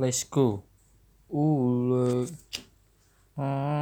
let's go Ooh, look. Uh.